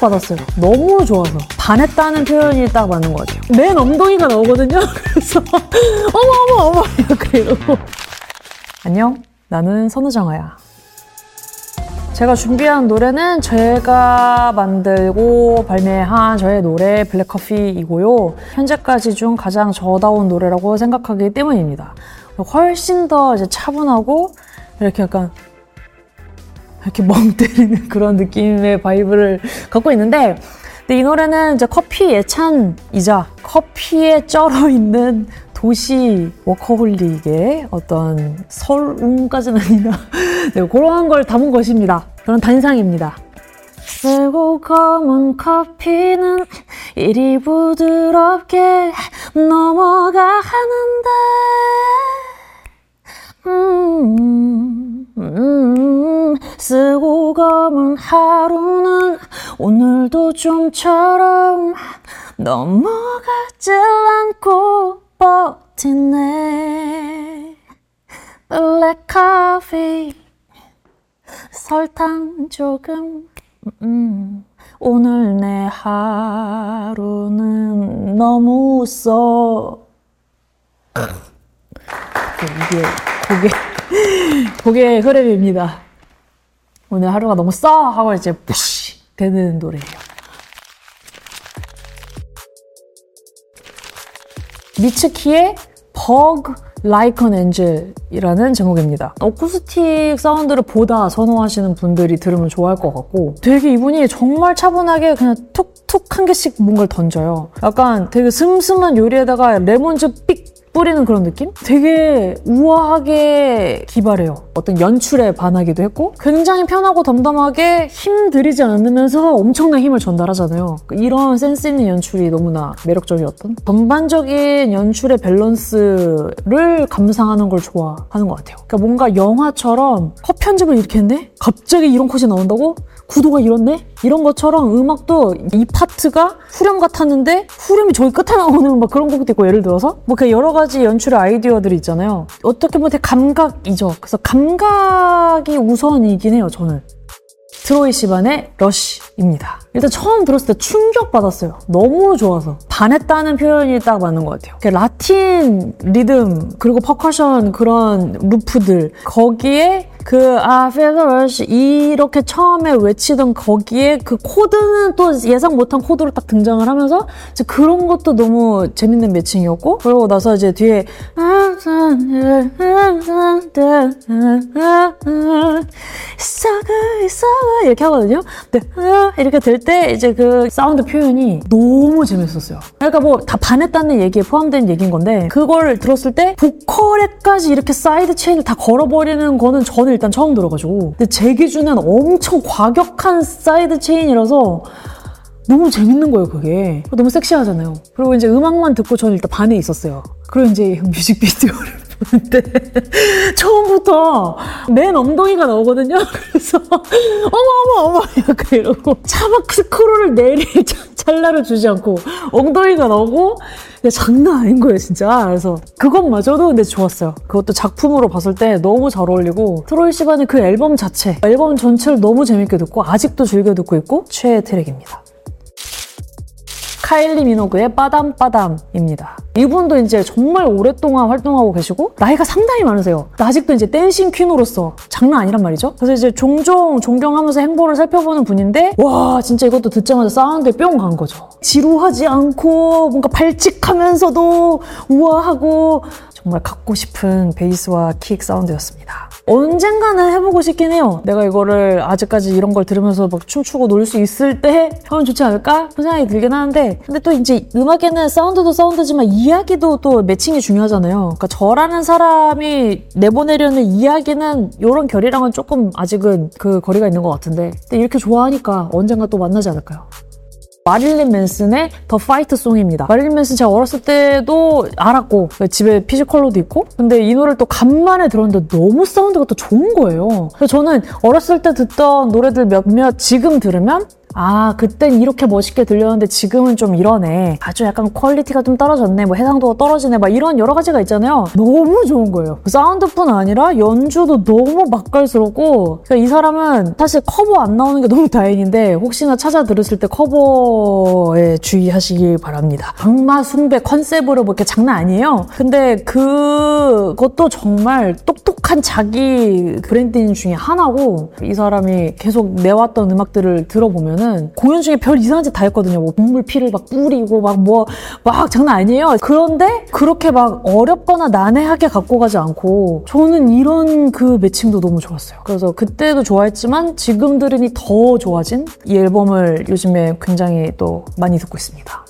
충격받았어요. 너무 좋아서. 반했다는 표현이 딱 맞는 것 같아요. 맨 엉덩이가 나오거든요. 그래서 어머 어머 어머 이렇게 이러고 안녕 나는 선우정아야. 제가 준비한 노래는 제가 만들고 발매한 저의 노래 블랙커피이고요. 현재까지 중 가장 저다운 노래라고 생각하기 때문입니다. 훨씬 더 이제 차분하고 이렇게 약간 이렇게 멍 때리는 그런 느낌의 vibe를 갖고 있는데 근데 이 노래는 이제 커피의 찬이자 커피에 쩔어 있는 도시 워커홀릭의 어떤 설움까지는 아니라 네, 그런 걸 담은 것입니다. 그런 단상입니다. 쓰고 검은 커피는 이리 부드럽게 넘어가 하는데 음, 음, 쓰고 검은 하루는 오늘도 좀처럼 넘어가질 않고 버티네. 블랙 커피 설탕 조금. 음, 오늘 내 하루는 너무 써 이게 그게 그게 흐름입니다. 오늘 하루가 너무 써 하고 이제 푸시 되는 노래예요. 미츠키의 Bug Like an Angel이라는 제목입니다. 어쿠스틱 사운드를 보다 선호하시는 분들이 들으면 좋아할 것 같고 되게 이분이 정말 차분하게 그냥 툭툭 한 개씩 뭔가를 던져요. 약간 되게 슴슴한 요리에다가 레몬즙 삑 뿌리는 그런 느낌? 되게 우아하게 기발해요. 어떤 연출에 반하기도 했고 굉장히 편하고 덤덤하게 힘 들이지 않으면서 엄청난 힘을 전달하잖아요. 이런 센스 있는 연출이 너무나 매력적이었던 전반적인 연출의 밸런스를 감상하는 걸 좋아하는 것 같아요. 그러니까 뭔가 영화처럼 컷 편집을 이렇게 했네? 갑자기 이런 컷이 나온다고? 구도가 이렇네? 이런 것처럼 음악도 이 파트가 후렴 같았는데 후렴이 저기 끝에 나오는 막 그런 곡도 있고 예를 들어서 뭐 그 여러 가지 연출의 아이디어들이 있잖아요. 어떻게 보면 되게 감각이죠. 그래서 감각이 우선이긴 해요, 저는. 트로이 시반의 Rush입니다. 일단 처음 들었을 때 충격받았어요. 너무 좋아서. 반했다는 표현이 딱 맞는 것 같아요. 라틴 리듬, 그리고 퍼커션 그런 루프들, 거기에 그 아, rush 이렇게 처음에 외치던 거기에 그 코드는 또 예상 못한 코드로 딱 등장을 하면서 이제 그런 것도 너무 재밌는 매칭이었고 그러고 나서 이제 뒤에 이상해 이상해 이렇게 하거든요. 근데 이렇게 될 때 이제 그 사운드 표현이 너무 재밌었어요. 그러니까 뭐 다 반했다는 얘기에 포함된 얘기인 건데 그걸 들었을 때 보컬에까지 이렇게 side chain을 다 걸어버리는 거는 저는 일단 처음 들어가지고. 근데 제 기준엔 엄청 과격한 side chain이라서 너무 재밌는 거예요 그게. 너무 섹시하잖아요. 그리고 이제 음악만 듣고 저는 일단 반에 있었어요. 그리고 이제 뮤직비디오를 보는데 처음부터 맨 엉덩이가 나오거든요. 그래서 어머 어머 어머 약간 이러고 차박 스크롤을 내릴 찰나를 주지 않고 엉덩이가 나오고 장난 아닌 거예요 진짜. 그래서 그것마저도 근데 좋았어요. 그것도 작품으로 봤을 때 너무 잘 어울리고 트로이 시반의 그 앨범 자체 앨범 전체를 너무 재밌게 듣고 아직도 즐겨 듣고 있고 최애 트랙입니다 카일리 미노그의 Padam Padam입니다. 이분도 이제 정말 오랫동안 활동하고 계시고 나이가 상당히 많으세요. 아직도 이제 dancing queen으로서 장난 아니란 말이죠. 그래서 이제 종종 존경하면서 행보를 살펴보는 분인데 와 진짜 이것도 듣자마자 사운드에 뿅 간 거죠. 지루하지 않고 뭔가 발칙하면서도 우아하고 정말 갖고 싶은 베이스와 킥 사운드였습니다. 언젠가는 해보고 싶긴 해요. 내가 이거를 아직까지 이런 걸 들으면서 막 춤추고 놀 수 있을 때 하면 좋지 않을까? 그런 생각이 들긴 하는데 근데 또 이제 음악에는 사운드도 사운드지만 이야기도 또 매칭이 중요하잖아요. 그러니까 저라는 사람이 내보내려는 이야기는 이런 결이랑은 조금 아직은 그 거리가 있는 것 같은데 근데 이렇게 좋아하니까 언젠가 또 만나지 않을까요? 마릴린 맨슨의 The Fight Song입니다. 마릴린 맨슨 제가 어렸을 때도 알았고 집에 physical로도 있고 근데 이 노래를 또 간만에 들었는데 너무 사운드가 또 좋은 거예요. 그래서 저는 어렸을 때 듣던 노래들 몇몇 지금 들으면 아, 그땐 이렇게 멋있게 들렸는데 지금은 좀 이러네. 아주 약간 퀄리티가 좀 떨어졌네. 뭐 해상도가 떨어지네. 막 이런 여러 가지가 있잖아요. 너무 좋은 거예요. 사운드뿐 아니라 연주도 너무 맛깔스럽고 그러니까 이 사람은 사실 커버 안 나오는 게 너무 다행인데 혹시나 찾아 들으실 때 커버에 주의하시길 바랍니다. 악마 숭배 컨셉으로 뭐 이렇게 장난 아니에요. 근데 그것도 정말 똑똑한 자기 브랜딩 중에 하나고 이 사람이 계속 내왔던 음악들을 들어보면 은 공연 중에 별 이상한 짓 다 했거든요. 뭐 동물 피를 막 뿌리고 막 뭐막 뭐, 장난 아니에요. 그런데 그렇게 막 어렵거나 난해하게 갖고 가지 않고 저는 이런 그 매칭도 너무 좋았어요. 그래서 그때도 좋아했지만 지금 들으니 더 좋아진 이 앨범을 요즘에 굉장히 또 많이 듣고 있습니다.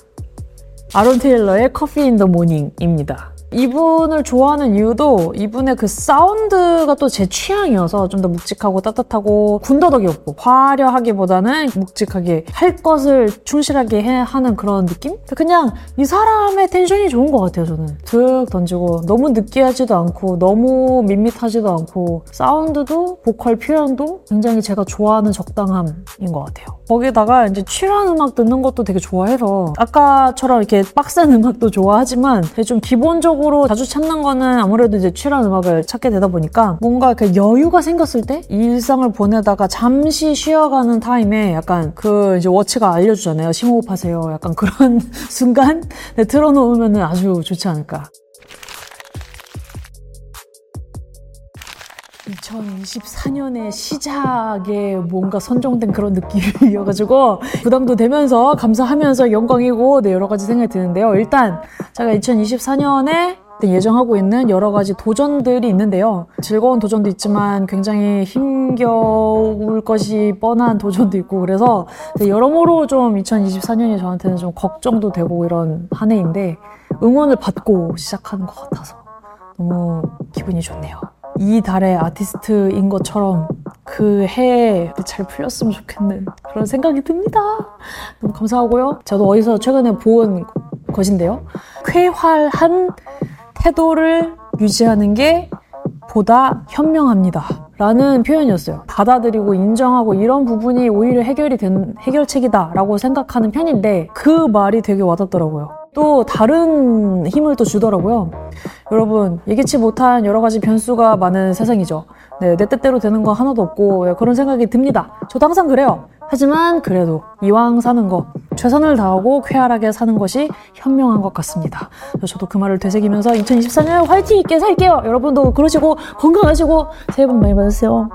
아론 테일러의 Coffee in the Morning입니다. 이분을 좋아하는 이유도 이분의 그 사운드가 또 제 취향이어서 좀 더 묵직하고 따뜻하고 군더더기 없고 화려하기보다는 묵직하게 할 것을 충실하게 해 하는 그런 느낌? 그냥 이 사람의 텐션이 좋은 것 같아요 저는 툭 던지고 너무 느끼하지도 않고 너무 밋밋하지도 않고 사운드도 보컬 표현도 굉장히 제가 좋아하는 적당함인 것 같아요 거기다가 이제 chill한 음악 듣는 것도 되게 좋아해서 아까처럼 이렇게 빡센 음악도 좋아하지만 좀 기본적으로 자주 찾는 거는 아무래도 이제 chill한 음악을 찾게 되다 보니까 뭔가 이렇게 여유가 생겼을 때 일상을 보내다가 잠시 쉬어가는 타임에 약간 그 이제 워치가 알려주잖아요. 심호흡하세요. 약간 그런 순간 네, 틀어놓으면 아주 좋지 않을까. 2024년의 시작에 뭔가 선정된 그런 느낌이어가지고 부담도 되면서 감사하면서 영광이고 네, 여러 가지 생각이 드는데요. 일단 제가 2024년에 예정하고 있는 여러 가지 도전들이 있는데요. 즐거운 도전도 있지만 굉장히 힘겨울 것이 뻔한 도전도 있고 그래서 여러모로 좀 2024년이 저한테는 좀 걱정도 되고 이런 한 해인데 응원을 받고 시작하는 것 같아서 너무 기분이 좋네요. 이 달의 아티스트인 것처럼 그 해에 잘 풀렸으면 좋겠는 그런 생각이 듭니다. 너무 감사하고요. 저도 어디서 최근에 본 것인데요. 쾌활한 태도를 유지하는 게 보다 현명합니다. 라는 표현이었어요. 받아들이고 인정하고 이런 부분이 오히려 해결이 된 해결책이다 라고 생각하는 편인데 그 말이 되게 와닿더라고요. 또 다른 힘을 또 주더라고요. 여러분, 예기치 못한 여러 가지 변수가 많은 세상이죠. 네, 내 뜻대로 되는 거 하나도 없고 네, 그런 생각이 듭니다. 저도 항상 그래요. 하지만 그래도 이왕 사는 거 최선을 다하고 쾌활하게 사는 것이 현명한 것 같습니다. 저도 그 말을 되새기면서 2024년 화이팅 있게 살게요. 여러분도 그러시고 건강하시고 새해 복 많이 받으세요.